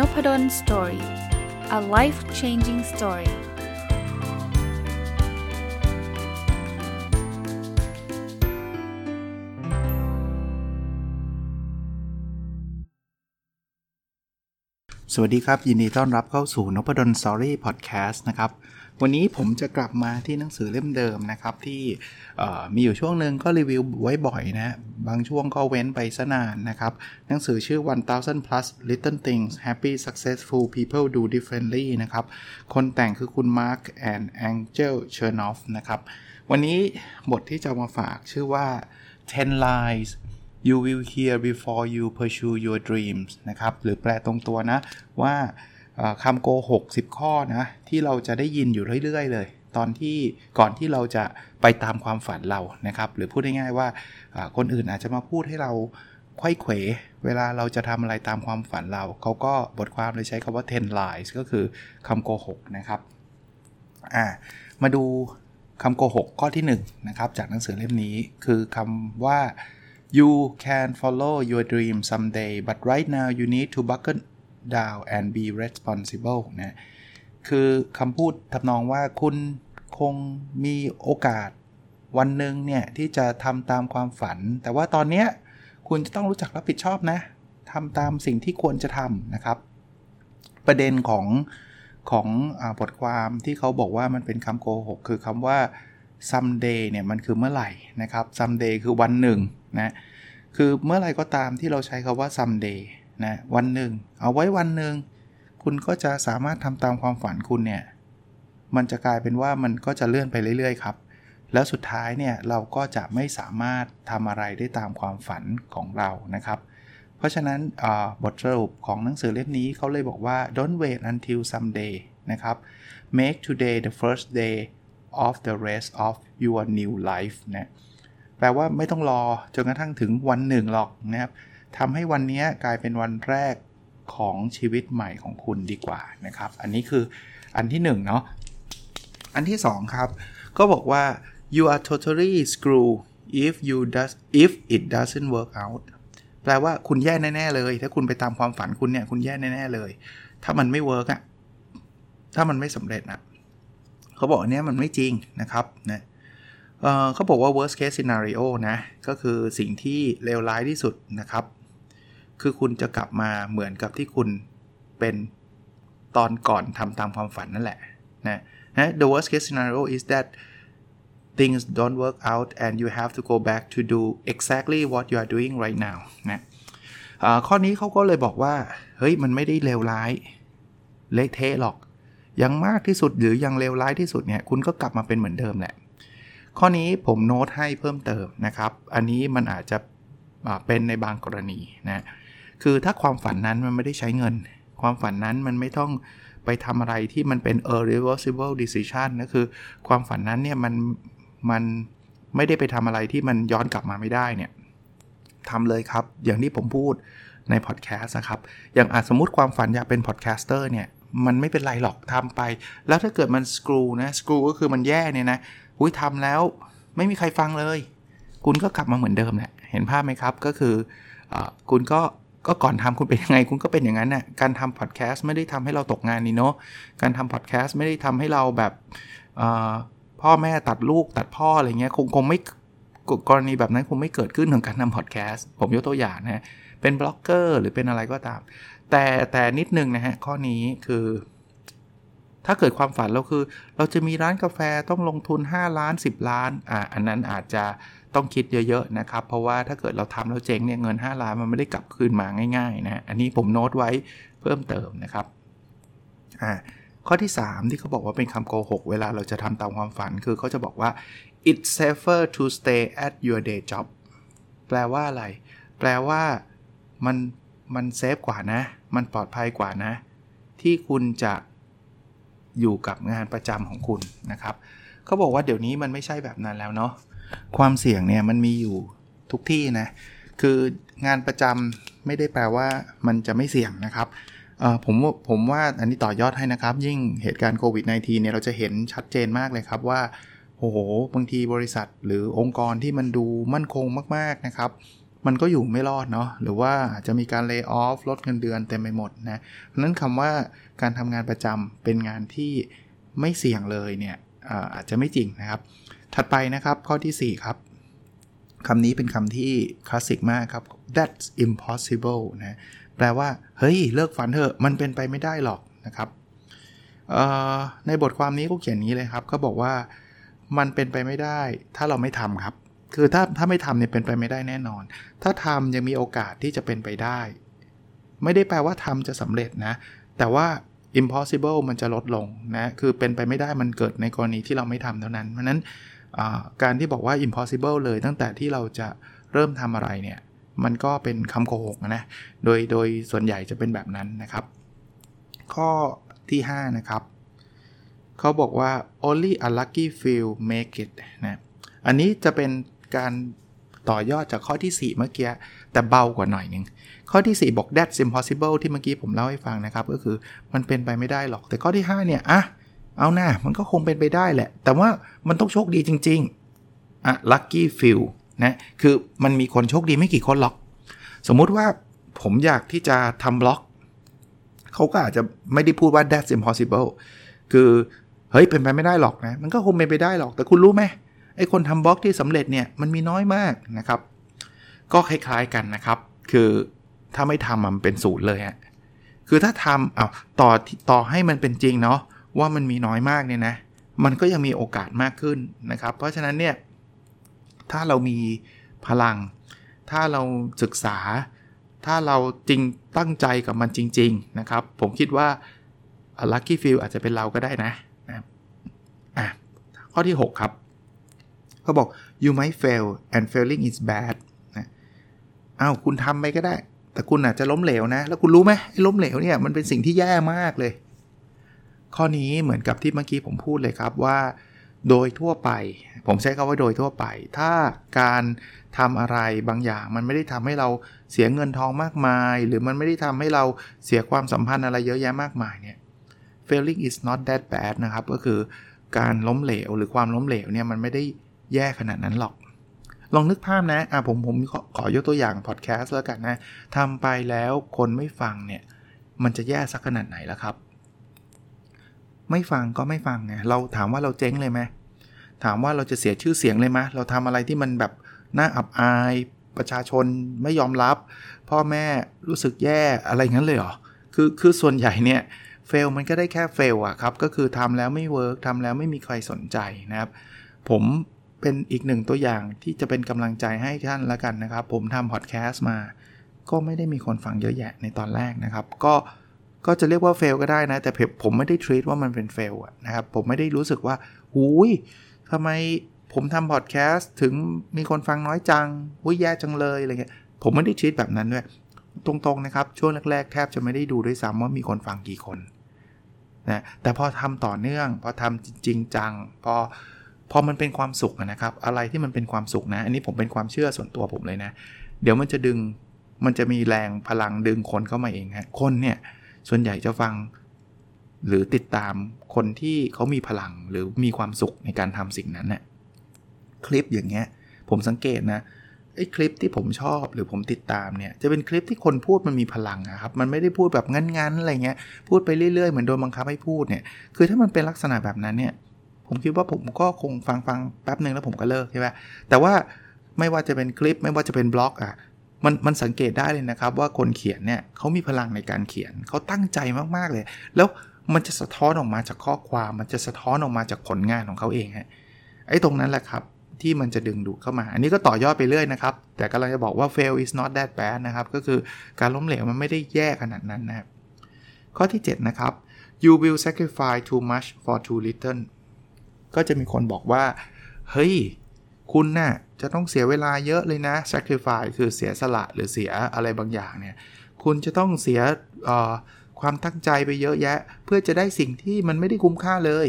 n o p ด d o สตอรี่ a life changing story สวัสดีครับ ยินดีต้อนรับเข้าสู่น p ดลสตอรี่พอดแคสต์นะครับ วันนี้ผมจะกลับมาที่หนังสือเล่มเดิมนะครับ ที่มีอยู่ช่วงหนึ่งก็รีวิวไว้บ่อยนะบางช่วงก็เว้นไปสนานนะครับ หนังสือชื่อ 1000 plus little things happy successful people do differently นะครับ คนแต่งคือคุณ Mark and Angel Chernoff นะครับ วันนี้บทที่จะมาฝากชื่อว่า 10 lies you will hear before you pursue your dreams นะครับ หรือแปลตรงตัวนะว่า คำโกหก10 ข้อนะที่เราจะได้ยินอยู่เรื่อย ๆ เลย ตอนที่ก่อนที่เราจะไปตามความฝันเรานะครับ หรือพูดง่ายๆว่าคนอื่นอาจจะมาพูดให้เราควยเขวเวลาเราจะทำอะไรตามความฝันเรา เขาก็บทความเลยใช้คำว่า10 lies ก็คือคำโกหกนะครับอ่ามาดูคำโกหกข้อที่1นะครับจากหนังสือเล่มนี้คือคำว่า you can follow your dream someday but right now you need to buckle down and be responsible นะคือคำพูดทำนองว่าคุณคงมีโอกาสวันหนึ่งเนี่ย ที่จะทำตามความฝัน แต่ว่าตอนนี้คุณจะต้องรู้จักรับผิดชอบนะทำตามสิ่งที่ควรจะทำนะครับ ประเด็นของของอบทความที่เขาบอกว่ามันเป็นคำโกหกคือคำว่า someday เนี่ยมันคือเมื่อไหร่นะครับ someday คือวันหนึ่งนะ คือเมื่อไหร่ก็ตามที่เราใช้คาว่า someday นะวันหนึ่ง เอาไว้วันหนึ่ง คุณก็จะสามารถทำตามความฝันคุณเนี่ย มันจะกลายเป็นว่ามันก็จะเลื่อนไปเรื่อยๆครับ แล้วสุดท้ายเนี่ยเราก็จะไม่สามารถทำอะไรได้ตามความฝันของเรานะครับ เพราะฉะนั้นบทสรุปของหนังสือเล่มนี้เขาเลยบอกว่า don't wait until someday นะครับ make today the first day of the rest of your new life นะแปลว่าไม่ต้องรอจนกระทั่งถึงวันหนึ่งหรอกนะครับ ทำให้วันนี้กลายเป็นวันแรกของชีวิตใหม่ของคุณดีกว่านะครับ อันนี้คืออันที่1เนาะอันที่ 2 ครับ ก็บอกว่า you are totally screwed if you does if it doesn't work out แปลว่าคุณแย่แน่ๆเลย ถ้าคุณไปตามความฝันคุณเนี่ย คุณแย่แน่ๆเลย ถ้ามันไม่เวิร์กอะถ้ามันไม่สำเร็จนะเขาบอกอันนี้มันไม่จริงนะครับนะเขาบอกว่า worst case scenario นะ ก็คือสิ่งที่เลวร้ายที่สุดนะครับ คือคุณจะกลับมาเหมือนกับที่คุณเป็นตอนก่อนทำตามความฝันนั่นแหละนะนะ the worst case scenario is that things don't work out and you have to go back to do exactly what you are doing right now นะข้อนี้เขาก็เลยบอกว่า เฮ้ย มันไม่ได้เลวร้ายเละเทะหรอก ยังมากที่สุดหรือยังเลวร้ายที่สุดเนี่ย คุณก็กลับมาเป็นเหมือนเดิมแหละ ข้อนี้ผมโน้ตให้เพิ่มเติมนะครับ อันนี้มันอาจจะเป็นในบางกรณีนะ คือถ้าความฝันนั้นมันไม่ได้ใช้เงิน ความฝันนั้นมันไม่ต้องไปทำอะไรที่มันเป็น irreversible decision ก็คือความฝันนั้นเนี่ยมันมันไม่ได้ไปทำอะไรที่มันย้อนกลับมาไม่ได้เนี่ยทำเลยครับ อย่างที่ผมพูดในพอดแคสต์นะครับ อย่างอาจสมมติความฝันอยากเป็น podcaster เนี่ย มันไม่เป็นไรหรอกทำไป แล้วถ้าเกิดมัน screw นะ screw ก็คือมันแย่เนี่ยนะอุ้ยทำแล้วไม่มีใครฟังเลย คุณก็กลับมาเหมือนเดิมแหละเห็นภาพไหมครับ ก็คืออคุณก็ ก็ก่อนทำคุณเป็นยังไงคุณก็เป็นอย่างนั้นน่ะการทำพอดแคสต์ไม่ได้ทำให้เราตกงานนี่เนาะการทำพอดแคสต์ไม่ได้ทำให้เราแบบพ่อแม่ตัดลูกตัดพ่ออะไรเงี้ยคงคงไม่กรณีแบบนั้นคงไม่เกิดขึ้นของการทำพอดแคสต์ผมยกตัวอย่างนะเป็นบล็อกเกอร์หรือเป็นอะไรก็ตาม แต่แต่นิดนึงนะฮะข้อนี้คือ ถ้าเกิดความฝันเราคือ เราจะมีร้านกาแฟต้องลงทุน 5 ล้าน 10 ล้านอ่าอันนั้นอาจจะ ต้องคิดเยอะๆนะครับ เพราะว่าถ้าเกิดเราทำแล้วเจ๊งเนี่ยเงิน 5 ล้านมันไม่ได้กลับคืนมาง่ายๆนะอันนี้ผมโน้ตไว้เพิ่มเติมนะครับอ่าข้อที่ 3 ที่เขาบอกว่าเป็นคำโกหก เวลาเราจะทำตามความฝัน คือเขาจะบอกว่า it's safer to stay at your day job แปลว่าอะไร แปลว่ามันมันเซฟกว่านะ มันปลอดภัยกว่านะ ที่คุณจะอยู่กับงานประจำของคุณนะครับ เขาบอกว่าเดี๋ยวนี้มันไม่ใช่แบบนั้นแล้วเนาะ ความเสี่ยงเนี่ยมันมีอยู่ทุกที่นะ คืองานประจำไม่ได้แปลว่ามันจะไม่เสี่ยงนะครับผมผมว่าอันนี้ต่อยอดให้นะครับ ยิ่งเหตุการณ์โควิด -19 เนี่ยเราจะเห็นชัดเจนมากเลยครับว่าโอ้โหบางทีบริษัทหรือองค์กรที่มันดูมั่นคงมากๆนะครับ มันก็อยู่ไม่รอดเนาะหรือว่าอาจจะมีการเลิกออฟลดเงินเดือนเต็มไปหมดนะเพราะนั้นคำว่าการทำงานประจำเป็นงานที่ไม่เสี่ยงเลยเนี่ย อาจจะไม่จริงนะครับ ถัดไปนะครับข้อที่ 4 ครับคำนี้เป็นคำที่คลาสสิกมากครับ that's impossible นะแปลว่า เฮ้ย เลิกฝันเถอะมันเป็นไปไม่ได้หรอกนะครับในบทความนี้ก็เขียนนี้เลยครับ ก็บอกว่ามันเป็นไปไม่ได้ ถ้าเราไม่ทำครับ คือถ้าถ้าไม่ทำเนี่ยเป็นไปไม่ได้แน่นอน ถ้าทำยังมีโอกาสที่จะเป็นไปได้ ไม่ได้แปลว่าทำจะสำเร็จนะ แต่ว่า impossible มันจะลดลงนะคือเป็นไปไม่ได้มันเกิดในกรณีที่เราไม่ทำเท่านั้น เพราะนั้นการที่บอกว่า impossible เลยตั้งแต่ที่เราจะเริ่มทำอะไรเนี่ยมันก็เป็นคำโกหกนะโดยโดยส่วนใหญ่จะเป็นแบบนั้นนะครับ ข้อที่ 5 นะครับเขาบอกว่า only a lucky few make it นะอันนี้จะเป็นการต่อยอดจากข้อที่ 4 เมื่อกี้ แต่เบากว่าหน่อยนึง ข้อที่ 4 บอก that's impossible ที่เมื่อกี้ผมเล่าให้ฟังนะครับ ก็คือมันเป็นไปไม่ได้หรอก แต่ข้อที่ 5 เนี่ยอะเอาหน้ามันก็คงเป็นไปได้แหละ แต่ว่ามันต้องโชคดีจริง ๆอะ lucky few นะคือมันมีคนโชคดีไม่กี่คนหรอก สมมุติว่าผมอยากที่จะทำบล็อกเขาก็อาจจะไม่ได้พูดว่า that's impossible คือเฮ้ยเป็นไปไม่ได้หรอกนะ มันก็คงเป็นไปได้หรอก แต่คุณรู้ไหมไอ้คนทำบล็อกที่สำเร็จเนี่ยมันมีน้อยมากนะครับ ก็คล้ายๆกันนะครับ คือถ้าไม่ทำมันเป็นศูนย์เลยฮะคือถ้าทำเอาต่อต่อให้มันเป็นจริงเนาะว่ามันมีน้อยมากเนี่ยนะ มันก็ยังมีโอกาสมากขึ้นนะครับ เพราะฉะนั้นเนี่ย ถ้าเรามีพลัง ถ้าเราศึกษา ถ้าเราจริงตั้งใจกับมันจริง ๆ นะครับ ผมคิดว่า lucky feel อาจจะเป็นเราก็ได้นะอะข้อที่ 6 ครับ เขาบอก you might fail and failing is bad อ้าวคุณทำไปก็ได้ แต่คุณอาจจะล้มเหลวนะ แล้วคุณรู้ไหมล้มเหลวเนี่ยมันเป็นสิ่งที่แย่มากเลย ข้อนี้เหมือนกับที่เมื่อกี้ผมพูดเลยครับว่า โดยทั่วไป ผมใช้คาว่าโดยทั่วไป ถ้าการทำอะไรบางอย่าง มันไม่ได้ทำให้เราเสียเงินทองมากมาย หรือมันไม่ได้ทำให้เราเสียความสัมพันธ์อะไรเยอะแยะมากมายเนี่ย failing is not that bad นะครับ ก็คือการล้มเหลวหรือความล้มเหลวเนี่ยมันไม่ได้แย่ขนาดนั้นหรอก ลองนึกภาพนะอะผมผมขอขอยกตัวอย่างพอดแคสต์แล้วกันนะทำไปแล้วคนไม่ฟังเนี่ยมันจะแย่สักขนาดไหนแล้วครับ ไม่ฟังก็ไม่ฟังไงเราถามว่าเราเจ๊งเลยไหมถามว่าเราจะเสียชื่อเสียงเลยไหมเราทำอะไรที่มันแบบน่าอับอายประชาชนไม่ยอมรับ พ่อแม่รู้สึกแย่อะไรงั้นเลยเหรอคือคือส่วนใหญ่เนี่ย fail มันก็ได้แค่ fail อะครับ ก็คือทำแล้วไม่ work ทำแล้วไม่มีใครสนใจนะครับ ผม เป็นอีกหนึ่งตัวอย่างที่จะเป็นกำลังใจให้ท่านละกันนะครับ ผมทำพอดแคสต์มา ก็ไม่ได้มีคนฟังเยอะแยะในตอนแรกนะครับ ก็ก็จะเรียกว่าเฟลก็ได้นะ แต่ผมไม่ได้ทรีตว่ามันเป็นเฟลนะครับ ผมไม่ได้รู้สึกว่าหูยทำไมผมทำพอดแคสต์ถึงมีคนฟังน้อยจังหุ้ยแย่จังเลยอะไรเงี้ยผมไม่ได้ทรีตแบบนั้นด้วยตรงๆนะครับ ช่วงแรกๆ แทบจะไม่ได้ดูด้วยซ้ำว่ามีคนฟังกี่คนนะแต่พอทำต่อเนื่อง พอทำจริงจัง พอ พอมันเป็นความสุขนะครับ อะไรที่มันเป็นความสุขนะ อันนี้ผมเป็นความเชื่อส่วนตัวผมเลยนะ เดี๋ยวมันจะดึง มันจะมีแรงพลังดึงคนเข้ามาเองฮะ คนเนี่ย ส่วนใหญ่จะฟัง หรือติดตามคนที่เขามีพลังหรือมีความสุขในการทำสิ่งนั้นเนะี่ยคลิปอย่างเงี้ย ผมสังเกตนะไอ้คลิปที่ผมชอบหรือผมติดตามเนี่ย จะเป็นคลิปที่คนพูดมันมีพลังนะครับ มันไม่ได้พูดแบบงั้นๆอะไรเงี้ย พูดไปเรื่อยๆเหมือนโดนบังคับให้พูดเนี่ย คือถ้ามันเป็นลักษณะแบบนั้นเนี่ย ผมคิดว่าผมก็คงฟังฟังแป๊บหนึ่งแล้วผมก็เลิกใช่ไหมแต่ว่าไม่ว่าจะเป็นคลิปไม่ว่าจะเป็นบล็อกอะมันมันสังเกตได้เลยนะครับว่าคนเขียนเนี่ยเขามีพลังในการเขียนเขาตั้งใจมากๆเลย แล้วมันจะสะท้อนออกมาจากข้อความมันจะสะท้อนออกมาจากผลงานของเขาเองฮะไอ้ตรงนั้นแหละครับที่มันจะดึงดูดเข้ามา อันนี้ก็ต่อยอดไปเรื่อยนะครับ แต่กำลังจะบอกว่า fail is not that bad นะครับ ก็คือการล้มเหลวมันไม่ได้แย่ขนาดนั้นนะครับ ข้อที่ 7 นะครับ you will sacrifice too much for too little ก็จะมีคนบอกว่า เฮ้ย คุณนะ่ะจะต้องเสียเวลาเยอะเลยนะ sacrifice คือเสียสละหรือเสียอะไรบางอย่างเนี่ย คุณจะต้องเสียความตั้งใจไปเยอะแยะ เพื่อจะได้สิ่งที่มันไม่ได้คุ้มค่าเลย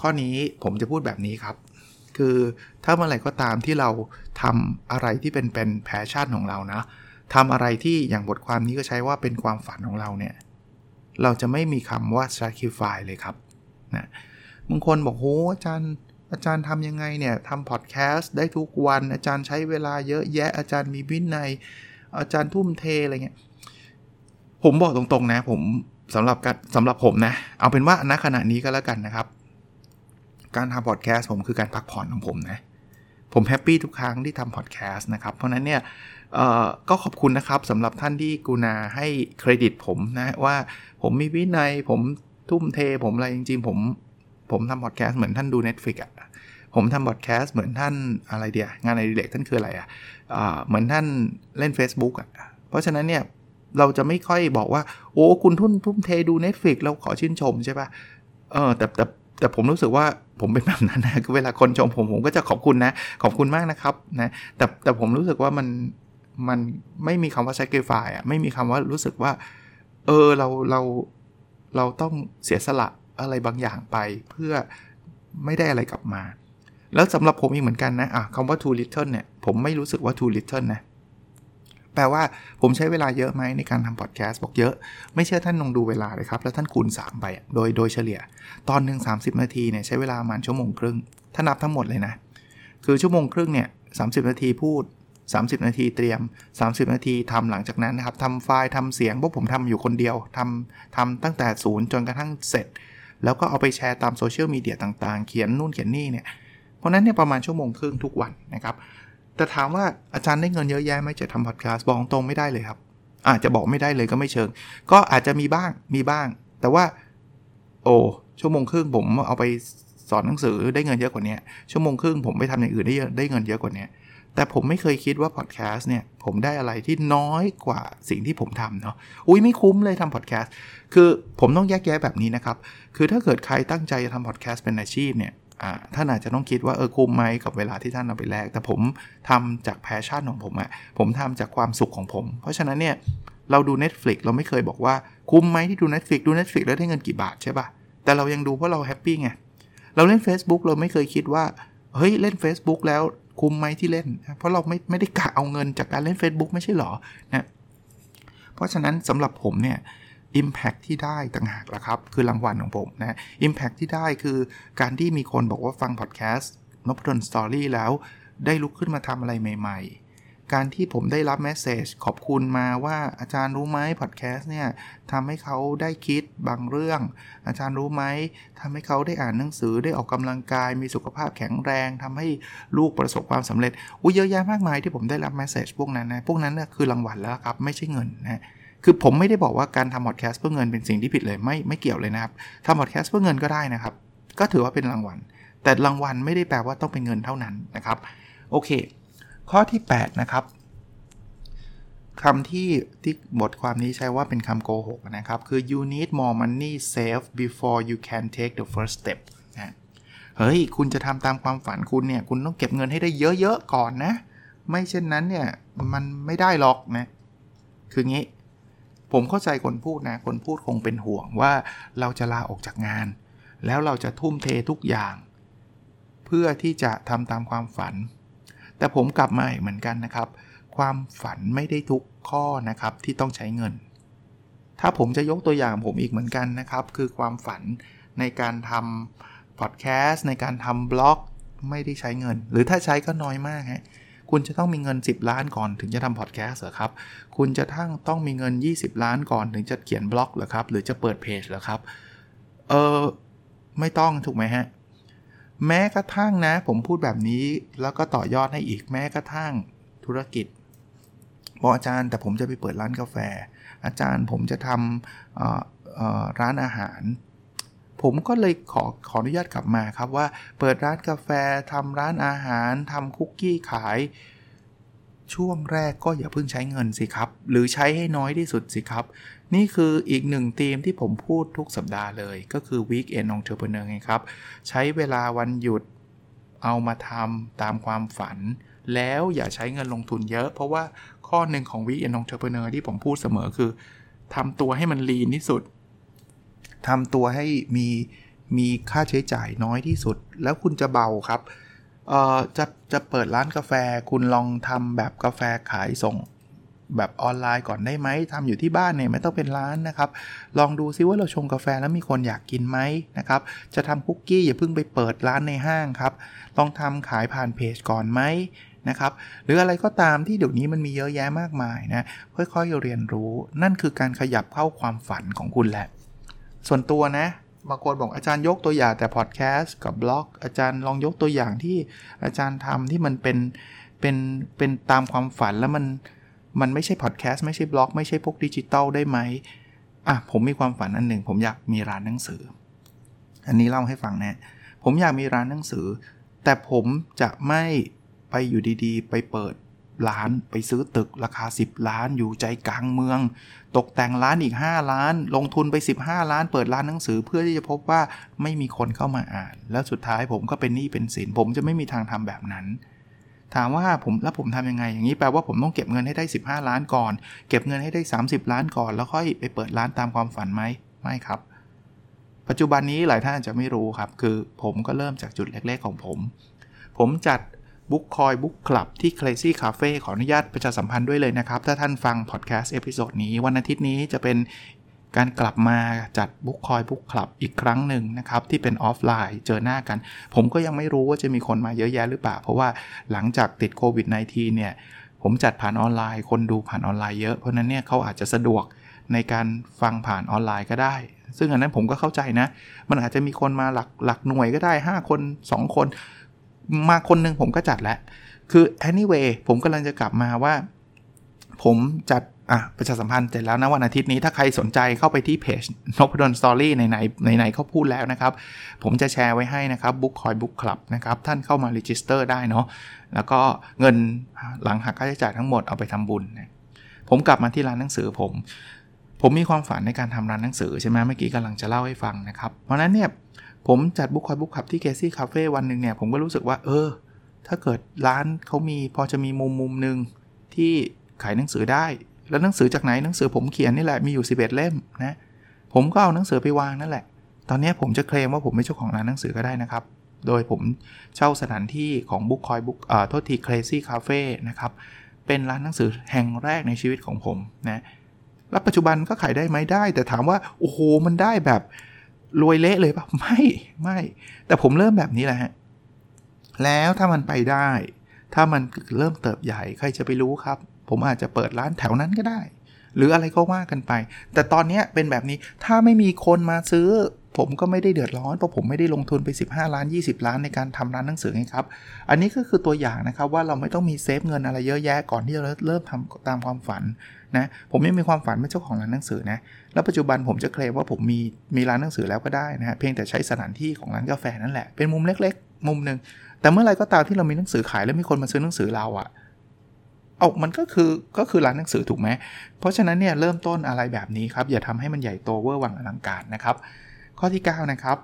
ข้อนี้ผมจะพูดแบบนี้ครับ คือถ้าเมื่อไหร่ก็ตามที่เราทำอะไรที่เป็นเป็นแพชชั่นของเรานะทำอะไรที่อย่างบทความนี้ก็ใช้ว่าเป็นความฝันของเราเนี่ย เราจะไม่มีคำว่า sacrifice เลยครับ นะบางคนบอกโหอาจารย์อาจารย์ทำยังไงเนี่ยทำพอดแคสต์ได้ทุกวันอาจารย์ใช้เวลาเยอะแยะ อาจารย์มีวินัยอาจารย์ทุ่มเทอะไรเงี้ยผมบอกตรงๆนะ ผมสำหรับสำหรับผมนะ เอาเป็นว่าณขณะนี้ก็แล้วกันนะครับ การทำพอดแคสต์ผมคือการพักผ่อนของผมนะ ผมแฮปปี้ทุกครั้งที่ทำพอดแคสต์นะครับ เพราะนั้นเนี่ยก็ขอบคุณนะครับสำหรับท่านที่กูนาให้เครดิตผมนะว่าผมมีวินัยผม ทุ่มเทผมอะไรจริงๆผม ผมทำพอดแคสต์เหมือนท่านดู Netflix อะ่ะผมทำพอดแคสต์เหมือนท่านอะไรเดียงานในดิเลกท่านคืออะไรอะ่ะเหมือนท่านเล่น Facebook อะ่ะเพราะฉะนั้นเนี่ยเราจะไม่ค่อยบอกว่า โอ้คุณทุ่นทุ่มเทดู Netflix เราขอชื่นชมใช่ปะ่ะเออแต่แต่แต่ผมรู้สึกว่าผมเป็นแบบนั้นนะคือเวลาคนชมผมผมก็จะขอบคุณนะ ขอบคุณมากนะครับนะแต่แต่ผมรู้สึกว่ามันมันไม่มีคำว่า sacrifice อะไม่มีคำว่ารู้สึกว่า เออเราเรา เราต้องเสียสละอะไรบางอย่างไปเพื่อไม่ได้อะไรกลับมา แล้วสำหรับผมเองเหมือนกันนะะคำว่า too little เนี่ย ผมไม่รู้สึกว่า too little นะ แปลว่าผมใช้เวลาเยอะไหมในการทำพอดแคสต์บอกเยอะ ไม่เชื่อท่านลองดูเวลาเลยครับ แล้วท่านคูณ 3 ไป โดยโดยเฉลี่ย ตอนหนึ่ง30 นาทีเนี่ยใช้เวลาประมาณชั่วโมงครึ่ง ถ้านับทั้งหมดเลยนะ คือชั่วโมงครึ่งเนี่ยสานาทีพูด 30 นาทีเตรียม 30 นาทีทำหลังจากนั้นนะครับทำไฟล์ทำเสียงพวกผมทำอยู่คนเดียวทำทำตั้งแต่ศูนย์จนกระทั่งเสร็จ แล้วก็เอาไปแชร์ตามโซเชียลมีเดียต่างๆ เขียนนู่นเขียนนี่เนี่ยเพราะนั้นเนี่ยประมาณชั่วโมงครึ่งทุกวันนะครับแต่ถามว่าอาจารย์ได้เงินเยอะแยะไหมจะทำพอดแคสต์บอกตรงไม่ได้เลยครับ อาจจะบอกไม่ได้เลยก็ไม่เชิง ก็อาจจะมีบ้างมีบ้าง แต่ว่า โอ้ชั่วโมงครึ่งผมเอาไปสอนหนังสือได้เงินเยอะกว่านี้ชั่วโมงครึ่งผมไปทำอย่างอื่นได้ได้เงินเยอะกว่านี้ แต่ผมไม่เคยคิดว่าพอดแคสต์เนี่ย ผมได้อะไรที่น้อยกว่าสิ่งที่ผมทำเนาะอุ้ยไม่คุ้มเลยทำพอดแคสต์คือผมต้องแยกแยะแบบนี้นะครับ คือถ้าเกิดใครตั้งใจจะทำพอดแคสต์เป็นอาชีพเนี่ยท่านอาจจะต้องคิดว่าเออคุ้มไหมกับเวลาที่ท่านเอาไปแลกแต่ผมทำจาก passion ของผมอะผมทำจากความสุขของผม เพราะฉะนั้นเนี่ยเราดู Netflix เราไม่เคยบอกว่าคุ้มไหมที่ดู Netflix ดู Netflix แล้วได้เงินกี่บาทใช่ปะ่ะแต่เรายังดูเพราะเรา happy ไงเราเล่น Facebook เราไม่เคยคิดว่าเฮ้ยเล่น Facebook แล้ว คุ้มไหมที่เล่น เพราะเราไม่ไม่ได้กะเอาเงินจากการเล่น Facebook ไม่ใช่หรอนะเพราะฉะนั้นสำหรับผมเนี่ย Impact ที่ได้ต่างหากละครับ คือรางวัลของผมนะ Impact ที่ได้คือการที่มีคนบอกว่าฟังพอดแคสต์นพดล Story แล้วได้ลุกขึ้นมาทำอะไรใหม่ ๆ การที่ผมได้รับ message ขอบคุณมาว่าอาจารย์รู้ไหมพอดแคสต์เนี่ยทำให้เขาได้คิดบางเรื่อง อาจารย์รู้ไหมทำให้เขาได้อ่านหนังสือได้ออกกำลังกาย มีสุขภาพแข็งแรงทำให้ลูกประสบความสำเร็จอุ้ยเยอะแยะมากมายที่ผมได้รับ message พวกนั้นนะพวกนั้นนะคือรางวัลแล้วครับไม่ใช่เงินนะคือผมไม่ได้บอกว่าการทำพอดแคสต์เพื่อเงินเป็นสิ่งที่ผิดเลยไม่ไม่เกี่ยวเลยนะครับทำพอดแคสต์เพื่อเงินก็ได้นะครับ ก็ถือว่าเป็นรางวัล แต่รางวัลไม่ได้แปลว่าต้องเป็นเงินเท่านั้นนะครับ โอเค ข้อที่ 8 นะครับคำที่ที่บทความนี้ใช้ว่าเป็นคำโกหกนะครับ คือ you need more money saved before you can take the first step นะเฮ้ย คุณจะทำตามความฝันคุณเนี่ย คุณต้องเก็บเงินให้ได้เยอะๆ ก่อนนะ ไม่เช่นนั้นเนี่ย มันไม่ได้หรอกนะ คืองี้ ผมเข้าใจคนพูดนะ คนพูดคงเป็นห่วงว่าเราจะลาออกจากงาน แล้วเราจะทุ่มเททุกอย่าง เพื่อที่จะทำตามความฝัน แต่ผมกลับมาเหมือนกันนะครับ ความฝันไม่ได้ทุกข้อนะครับที่ต้องใช้เงิน ถ้าผมจะยกตัวอย่างผมอีกเหมือนกันนะครับ คือความฝันในการทำพอดแคสต์ในการทำบล็อกไม่ได้ใช้เงิน หรือถ้าใช้ก็น้อยมากฮะคุณจะต้องมีเงิน 10 ล้านก่อนถึงจะทำพอดแคสต์เหรอครับ คุณจะทั้งต้องมีเงิน 20 ล้านก่อนถึงจะเขียนบล็อกเหรอครับ หรือจะเปิดเพจเหรอครับ เออไม่ต้องถูกไหมฮะ แม้กระทั่งนะ ผมพูดแบบนี้แล้วก็ต่อยอดให้อีกแม้กระทั่งธุรกิจบอกอาจารย์แต่ผมจะไปเปิดร้านกาแฟ อาจารย์ผมจะทำร้านอาหาร ผมก็เลยขอขออนุญาตกลับมาครับว่าเปิดร้านกาแฟทำร้านอาหารทำคุกกี้ขาย ช่วงแรกก็อย่าเพิ่งใช้เงินสิครับ หรือใช้ให้น้อยที่สุดสิครับ นี่คืออีกหนึ่งธีมที่ผมพูดทุกสัปดาห์เลย ก็คือ Weekend Entrepreneur ไงครับ ใช้เวลาวันหยุดเอามาทำตามความฝัน แล้วอย่าใช้เงินลงทุนเยอะ เพราะว่าข้อหนึ่งของ Weekend Entrepreneur ที่ผมพูดเสมอคือทำตัวให้มันลีนที่สุดทำตัวให้มีมีค่าใช้จ่ายน้อยที่สุด แล้วคุณจะเบาครับ เอ่อจะจะเปิดร้านกาแฟคุณลองทำแบบกาแฟขายส่งแบบออนไลน์ก่อนได้ไหมทำอยู่ที่บ้านเนี่ยไม่ต้องเป็นร้านนะครับ ลองดูซิว่าเราชงกาแฟแล้วมีคนอยากกินไหมนะครับ จะทำคุกกี้อย่าเพิ่งไปเปิดร้านในห้างครับ ลองทำขายผ่านเพจก่อนไหมนะครับ หรืออะไรก็ตามที่เดี๋ยวนี้มันมีเยอะแยะมากมายนะ ค่อยๆเรียนรู้ นั่นคือการขยับเข้าความฝันของคุณแหละ ส่วนตัวนะ บางคนบอกอาจารย์ยกตัวอย่างแต่พอดแคสต์กับบล็อก อาจารย์ลองยกตัวอย่างที่อาจารย์ทำที่มันเป็นเป็นเป็นตามความฝันแล้วมันมันไม่ใช่พอดแคสต์ไม่ใช่บล็อกไม่ใช่พวกดิจิตอลได้ไหมอะผมมีความฝันอันหนึ่ง ผมอยากมีร้านหนังสือ อันนี้เล่าให้ฟังนะผมอยากมีร้านหนังสือ แต่ผมจะไม่ไปอยู่ดีๆ ไปเปิด ร้าน ไปซื้อตึกราคา 10 ล้านอยู่ใจกลางเมือง ตกแต่งร้านอีก 5 ล้าน ลงทุนไป 15 ล้าน เปิดร้านหนังสือเพื่อที่จะพบว่าไม่มีคนเข้ามาอ่าน แล้วสุดท้ายผมก็เป็นหนี้เป็นสินผมจะไม่มีทางทำแบบนั้น ถามว่าผมแล้วผมทำยังไง อย่างนี้แปลว่าผมต้องเก็บเงินให้ได้ 15 ล้านก่อน เก็บเงินให้ได้ 30 ล้านก่อน แล้วค่อยไปเปิดร้านตามความฝันไหมไม่ครับ ปัจจุบันนี้หลายท่านอาจจะไม่รู้ครับ คือผมก็เริ่มจากจุดเล็ก ๆ ของผม ผมจัด บุ๊กคอย book club ที่ Crazy Cafe ขออนุญาตประชาสัมพันธ์ด้วยเลยนะครับ ถ้าท่านฟังพอดแคสต์ episode นี้วันอาทิตย์นี้จะเป็นการกลับมาจัดบุ๊กคอย book club อีกครั้งหนึ่งนะครับ ที่เป็นออฟไลน์เจอหน้ากัน ผมก็ยังไม่รู้ว่าจะมีคนมาเยอะแยะหรือเปล่า เพราะว่าหลังจากติดโควิด -19 เนี่ย ผมจัดผ่านออนไลน์ คนดูผ่านออนไลน์เยอะ เพราะนั้นเนี่ยเขาอาจจะสะดวกในการฟังผ่านออนไลน์ก็ได้ ซึ่งอันนั้นผมก็เข้าใจนะ มันอาจจะมีคนมาหลักหลักหน่วยก็ได้ 5 คน 2 คน มาคนหนึ่งผมก็จัดแล้ว คือ anyway ผมกำลังจะกลับมาว่า ผมจัดอะประชาสัมพันธ์เสร็จแล้วนะวันอาทิตย์นี้ถ้าใครสนใจเข้าไปที่เพจนพดล Story ไหนไหนไหนไหนก็พูดแล้วนะครับ ผมจะแชร์ไว้ให้นะครับบุ๊กคอย book club นะครับ ท่านเข้ามา register ได้เนาะแล้วก็เงินหลังหักค่าใช้จ่ายทั้งหมดเอาไปทำบุญนะผมกลับมาที่ร้านหนังสือผม ผมมีความฝันในการทำร้านหนังสือใช่ไหมเมื่อกี้กำลังจะเล่าให้ฟังนะครับ เพราะนั้นเนี่ย ผมจัดบุ๊กคอยบุ๊กคลับที่เกซี่คาเฟ่วันหนึ่งเนี่ย ผมก็รู้สึกว่า เออ ถ้าเกิดร้านเขามีพอจะมีมุมมุมหนึ่งที่ขายหนังสือได้ แล้วหนังสือจากไหนหนังสือผมเขียนนี่แหละมีอยู่ 11 เล่มนะผมก็เอาหนังสือไปวางนั่นแหละ ตอนนี้ผมจะเคลมว่าผมเป็นเจ้าของร้านหนังสือก็ได้นะครับ โดยผมเช่าสถานที่ของบุ๊กคอยบุ๊กเอ่อโทษที Crazy Cafe นะครับเป็นร้านหนังสือแห่งแรกในชีวิตของผมนะแล้วปัจจุบันก็ขายได้ไหมได้ แต่ถามว่าโอ้โหมันได้แบบ รวยเละเลยป่ะไม่ไม่ แต่ผมเริ่มแบบนี้แหละฮะแล้วถ้ามันไปได้ ถ้ามันเริ่มเติบใหญ่ใครจะไปรู้ครับ ผมอาจจะเปิดร้านแถวนั้นก็ได้ หรืออะไรก็ว่ากันไป แต่ตอนนี้เป็นแบบนี้ถ้าไม่มีคนมาซื้อ ผมก็ไม่ได้เดือดร้อนเพราะผมไม่ได้ลงทุนไป 15 ล้าน 20 ล้านในการทำร้านหนังสือไงครับ อันนี้ก็คือตัวอย่างนะครับว่าเราไม่ต้องมีเซฟเงินอะไรเยอะแยะก่อนที่จะเริ่มทำตามความฝันนะผมยังมีความฝันเป็นเจ้าของร้านหนังสือนะแล้วปัจจุบันผมจะเคลมว่าผมมีมีร้านหนังสือแล้วก็ได้นะฮะเพียงแต่ใช้สถานที่ของร้านกาแฟนั่นแหละเป็นมุมเล็ก ๆ มุมหนึ่งแต่เมื่อไรก็ตามที่เรามีหนังสือขายแล้วมีคนมาซื้อหนังสือเราอะเอามันก็คือก็คือร้านหนังสือถูกไหมเพราะฉะนั้นเนี่ยเริ่มต้นอะไรแบบนี้ครับอย่าทำให้มันใหญ่โตเวอร์วังอลังการนะครับ ข้อที่ 9 นะครับ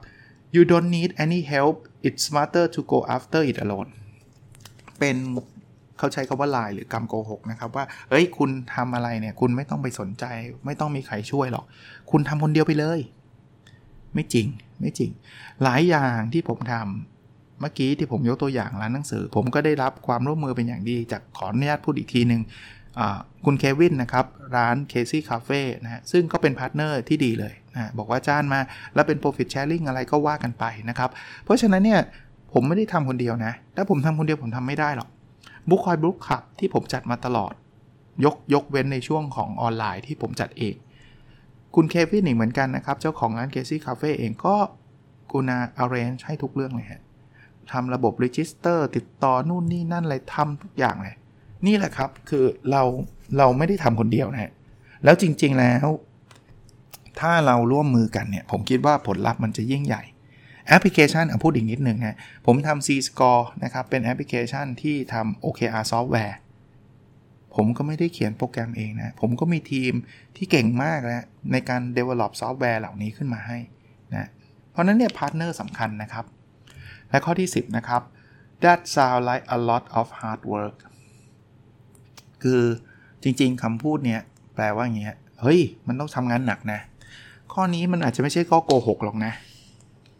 you don't need any help it's smarter to go after it alone เป็นเขาใช้คาว่าลายหรือกรรมโกหกนะครับว่าเฮ้ย คุณทำอะไรเนี่ย คุณไม่ต้องไปสนใจ ไม่ต้องมีใครช่วยหรอก คุณทำคนเดียวไปเลย ไม่จริง ไม่จริง หลายอย่างที่ผมทำเมื่อกี้ที่ผมยกตัวอย่างร้านหนังสือ ผมก็ได้รับความร่วมมือเป็นอย่างดี จากขออนุญาตพูดอีกทีหนึ่ง คุณเควินนะครับ ร้าน Casey Cafe นะฮะซึ่งก็เป็น partner ที่ดีเลยนะบอกว่าจ้านมาแล้วเป็น Profit Sharing อะไรก็ว่ากันไปนะครับ เพราะฉะนั้นเนี่ยผมไม่ได้ทำคนเดียวนะถ้าผมทำคนเดียวผมทำไม่ได้หรอกบุ๊คคอย book club ที่ผมจัดมาตลอด ยกยกเว้นในช่วงของออนไลน์ที่ผมจัดเอง คุณเควินอีกเหมือนกันนะครับ เจ้าของร้านเคซี่คาเฟ่เองก็กูนาอาร์เรนจ์ให้ทุกเรื่องเลยฮะทำระบบ register ติดต่อนู่นนี่นั่นอะไรทำทุกอย่างเลย นี่แหละครับคือเราเราไม่ได้ทำคนเดียวนะฮะแล้วจริงๆแล้ว ถ้าเราร่วมมือกันเนี่ย ผมคิดว่าผลลัพธ์มันจะยิ่งใหญ่ แอปพลิเคชันเอาพูดอีกนิดนึงฮะผมทำ C-Score นะครับ เป็นแอปพลิเคชันที่ทำ OKR Software ผมก็ไม่ได้เขียนโปรแกรมเองนะ ผมก็มีทีมที่เก่งมากแล้วในการ develop ซอฟต์แวร์เหล่านี้ขึ้นมาให้นะ เพราะนั้นเนี่ย partner สำคัญนะครับ และข้อที่ 10 นะครับ that sound like a lot of hard work คือจริง ๆคำพูดเนี้ยแปลว่าอย่างเงี้ยเฮ้ย มันต้องทำงานหนักนะ ข้อนี้มันอาจจะไม่ใช่ข้อโกหกหรอกนะ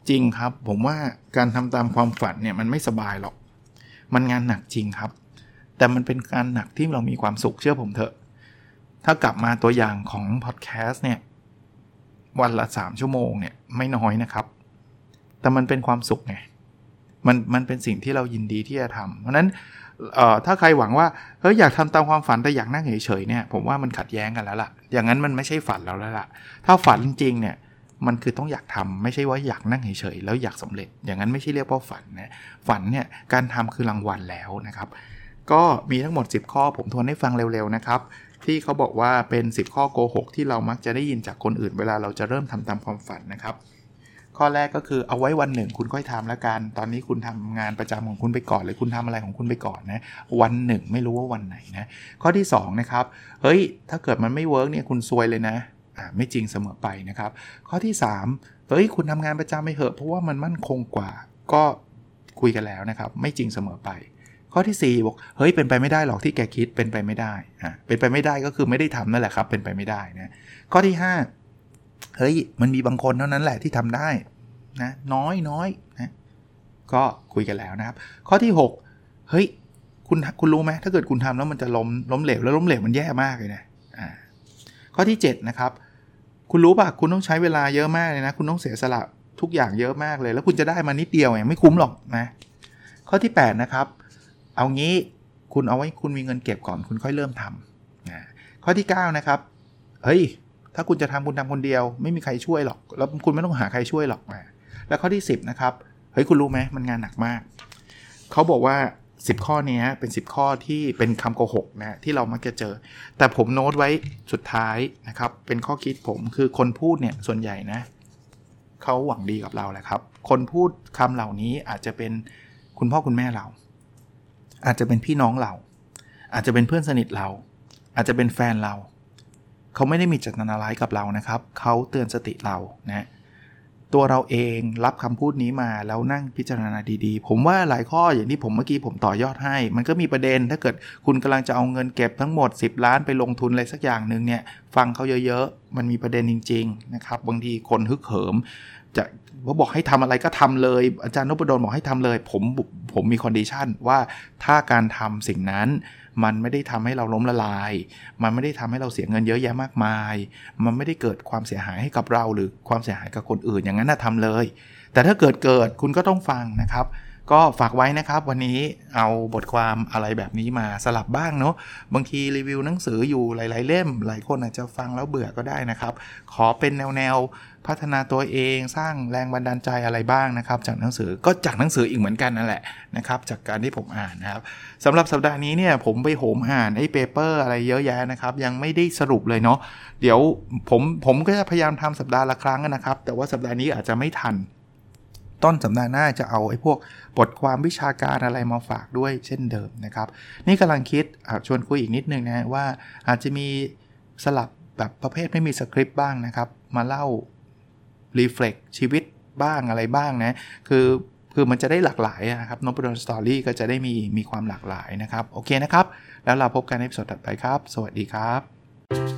จริงครับ ผมว่าการทำตามความฝันเนี่ยมันไม่สบายหรอก มันงานหนักจริงครับ แต่มันเป็นการหนักที่เรามีความสุขเชื่อผมเถอะ ถ้ากลับมาตัวอย่างของพอดแคสต์เนี่ยวันละ 3 ชั่วโมงเนี่ยไม่น้อยนะครับ แต่มันเป็นความสุขไง มันมันเป็นสิ่งที่เรายินดีที่จะทำเพราะนั้น ถ้าใครหวังว่าเฮ้ยอยากทำตามความฝันแต่อยากนั่งเฉยๆเนี่ยผมว่ามันขัดแย้งกันแล้วล่ะ อย่างนั้นมันไม่ใช่ฝันแล้วแล้วล่ะ ถ้าฝันจริงเนี่ยมันคือต้องอยากทำไม่ใช่ว่าอยากนั่งเฉยๆแล้วอยากสำเร็จ อย่างนั้นไม่ใช่เรียกว่าฝันนะฝันเนี่ยการทำคือรางวัลแล้วนะครับ ก็มีทั้งหมด 10 ข้อผมทวนให้ฟังเร็วๆนะครับที่เขาบอกว่าเป็น 10 ข้อโกหกที่เรามักจะได้ยินจากคนอื่นเวลาเราจะเริ่มทำตามความฝันนะครับ ข้อแรกก็คือเอาไว้วันหนึ่งคุณค่อยทำแล้วกัน ตอนนี้คุณทำงานประจำของคุณไปก่อนเลยคุณทำอะไรของคุณไปก่อนนะ วันหนึ่งไม่รู้ว่าวันไหนนะ ข้อที่2นะครับ เฮ้ย ถ้าเกิดมันไม่ work เนี่ยคุณซวยเลยนะอ่าไม่จริงเสมอไปนะครับ ข้อที่3เฮ้ย คุณทำงานประจำไปเหอะ เพราะว่ามันมั่นคงกว่า ก็คุยกันแล้วนะครับ ไม่จริงเสมอไป ข้อที่4บอก เฮ้ย เป็นไปไม่ได้หรอกที่แกคิด เป็นไปไม่ได้ อ่าเป็นไปไม่ได้ก็คือไม่ได้ทำนั่นแหละครับ เป็นไปไม่ได้นะ ข้อที่ 5 เฮ้ยมันมีบางคนเท่านั้นแหละที่ทำได้นะน้อยน้อยนะก็คุยกันแล้วนะครับ ข้อที่ 6 เฮ้ยคุณคุณรู้ไหมถ้าเกิดคุณทำแล้วมันจะล้มล้มเหลวแล้วล้มเหลวมันแย่มากเลยนะอ่าข้อที่ 7 นะครับ คุณรู้ป่ะคุณต้องใช้เวลาเยอะมากเลยนะ คุณต้องเสียสละทุกอย่างเยอะมากเลย แล้วคุณจะได้มานิดเดียวเองไม่คุ้มหรอกนะข้อที่ 8 นะครับ เอางี้คุณเอาไว้คุณมีเงินเก็บก่อนคุณค่อยเริ่มทำนะข้อที่ 9 นะครับ เฮ้ย ถ้าคุณจะทำคุณทำคนเดียว ไม่มีใครช่วยหรอก แล้วคุณไม่ต้องหาใครช่วยหรอกมาแล้วข้อที่ 10 นะครับ เฮ้ย คุณรู้ไหมมันงานหนักมาก เขาบอกว่า 10 ข้อนี้เป็น 10 ข้อที่เป็นคำโกหกนะที่เรามักจะเจอ แต่ผมโน้ตไว้สุดท้ายนะครับ เป็นข้อคิดผมคือคนพูดเนี่ยส่วนใหญ่นะเขาหวังดีกับเราแหละครับ คนพูดคำเหล่านี้อาจจะเป็นคุณพ่อคุณแม่เรา อาจจะเป็นพี่น้องเรา อาจจะเป็นเพื่อนสนิทเรา อาจจะเป็นแฟนเรา เขาไม่ได้มีเจตนาร้ายกับเรานะครับ เขาเตือนสติเรานะตัวเราเองรับคำพูดนี้มาแล้วนั่งพิจารณาดีๆ ผมว่าหลายข้ออย่างที่ผมเมื่อกี้ผมต่อยอดให้ มันก็มีประเด็นถ้าเกิดคุณกำลังจะเอาเงินเก็บทั้งหมด 10 ล้านไปลงทุนอะไรสักอย่างหนึ่งเนี่ย ฟังเขาเยอะๆ มันมีประเด็นจริง ๆ นะครับ บางทีคนฮึกเหิม จะ ว่าบอกให้ทำอะไรก็ทำเลย อาจารย์นพดลบอกให้ทำเลย ผมผมมี condition ว่าถ้าการทำสิ่งนั้น มันไม่ได้ทำให้เราล้มละลาย มันไม่ได้ทำให้เราเสียเงินเยอะแยะมากมาย มันไม่ได้เกิดความเสียหายให้กับเราหรือความเสียหายกับคนอื่น อย่างนั้นนะทำเลย แต่ถ้าเกิดเกิดคุณก็ต้องฟังนะครับ ก็ฝากไว้นะครับ วันนี้เอาบทความอะไรแบบนี้มาสลับบ้างเนาะบางทีรีวิวหนังสืออยู่หลาย ๆ เล่ม หลายคนอาจจะฟังแล้วเบื่อก็ได้นะครับ ขอเป็นแนวแนวพัฒนาตัวเองสร้างแรงบันดาลใจอะไรบ้างนะครับ จากหนังสือก็จากหนังสืออีกเหมือนกันนั่นแหละนะครับจากการที่ผมอ่านนะครับสำหรับสัปดาห์นี้เนี่ยผมไปโหมอ่านไอ้เปเปอร์อะไรเยอะแยะนะครับ ยังไม่ได้สรุปเลยเนาะเดี๋ยวผมผมก็จะพยายามทำสัปดาห์ละครั้งนะครับ แต่ว่าสัปดาห์นี้อาจจะไม่ทัน ต้นสัปดาห์หน้าจะเอาไอ้พวกบทความวิชาการอะไรมาฝากด้วยเช่นเดิมนะครับ นี่กำลังคิดชวนคุยอีกนิดนึงนะว่าอาจจะมีสลับแบบประเภทไม่มีสคริปต์บ้างนะครับ มาเล่า reflect ชีวิตบ้างอะไรบ้างนะ คือคือมันจะได้หลากหลายนะครับนพดล Story ก็จะได้มีมีความหลากหลายนะครับ โอเคนะครับ แล้วเราพบกันในสดถัดไปครับ สวัสดีครับ